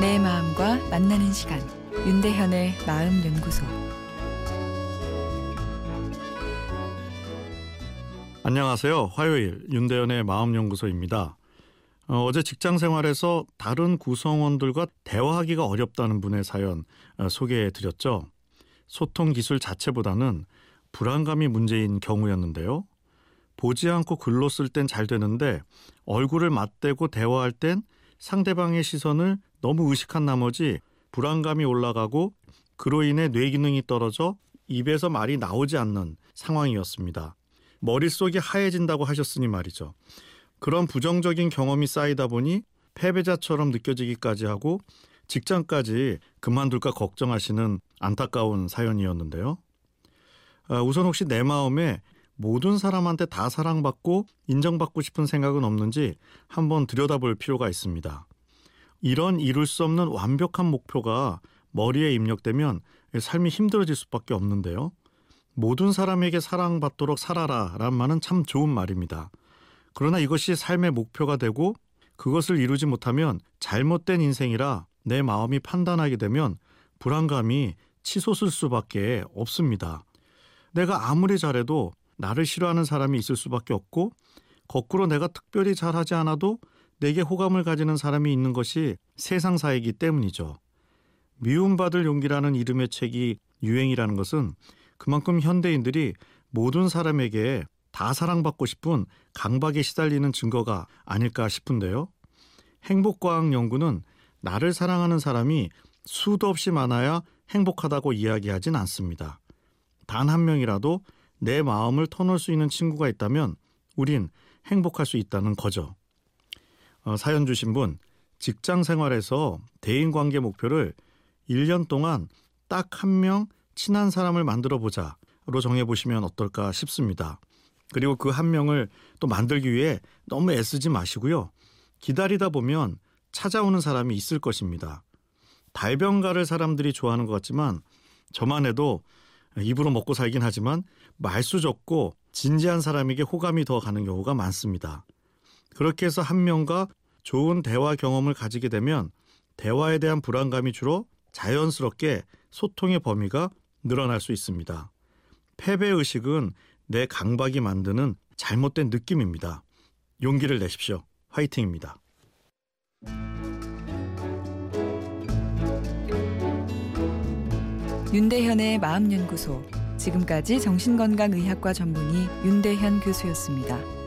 만나는 시간 윤대현의 마음 연구소 안녕하세요. 화요일 윤대현의 마음 연구소입니다. 어, 제 직장 생활에서 다른 구성원들과 대화하기가 어렵다는 분의 사연 어, 소개해 드렸죠. 소통 기술 자체보다는 불안감이 문제인 경우였는데요. 보지 않고 글로 쓸 땐 잘 되는데 얼굴을 맞대고 대화할 땐 상대방의 시선을 너무 의식한 나머지 불안감이 올라가고 그로 인해 뇌 기능이 떨어져 입에서 말이 나오지 않는 상황이었습니다. 머릿속이 하얘진다고 하셨으니 말이죠. 그런 부정적인 경험이 쌓이다 보니 패배자처럼 느껴지기까지 하고 직장까지 그만둘까 걱정하시는 안타까운 사연이었는데요. 아, 우선 혹시 내 마음에 모든 사람한테 다 사랑받고 인정받고 싶은 생각은 없는지 한번 들여다볼 필요가 있습니다. 이런 이룰 수 없는 완벽한 목표가 머리에 입력되면 삶이 힘들어질 수밖에 없는데요. 모든 사람에게 사랑받도록 살아라 라는 말은 참 좋은 말입니다. 그러나 이것이 삶의 목표가 되고 그것을 이루지 못하면 잘못된 인생이라 내 마음이 판단하게 되면 불안감이 치솟을 수밖에 없습니다. 내가 아무리 잘해도 나를 싫어하는 사람이 있을 수밖에 없고 거꾸로 내가 특별히 잘하지 않아도 내게 호감을 가지는 사람이 있는 것이 세상사이기 때문이죠. 미움받을 용기라는 이름의 책이 유행이라는 것은 그만큼 현대인들이 모든 사람에게 다 사랑받고 싶은 강박에 시달리는 증거가 아닐까 싶은데요. 행복과학 연구는 나를 사랑하는 사람이 수도 없이 많아야 행복하다고 이야기하진 않습니다. 단 한 명이라도 내 마음을 터놓을 수 있는 친구가 있다면 우린 행복할 수 있다는 거죠. 어, 사연 주신 분, 직장 생활에서 대인 관계 목표를 1년 동안 딱 한 명 친한 사람을 만들어 보자로 정해 보시면 어떨까 싶습니다. 그리고 그 한 명을 또 만들기 위해 너무 애쓰지 마시고요. 기다리다 보면 찾아오는 사람이 있을 것입니다. 달병가를 사람들이 좋아하는 것 같지만 저만 해도 입으로 먹고 살긴 하지만 말수 적고 진지한 사람에게 호감이 더 가는 경우가 많습니다. 그렇게 해서 한 명과 좋은 대화 경험을 가지게 되면 대화에 대한 불안감이 줄어 자연스럽게 소통의 범위가 늘어날 수 있습니다. 패배 의식은 내 강박이 만드는 잘못된 느낌입니다. 용기를 내십시오. 화이팅입니다. 윤대현의 마음연구소 지금까지 정신건강의학과 전문의 윤대현 교수였습니다.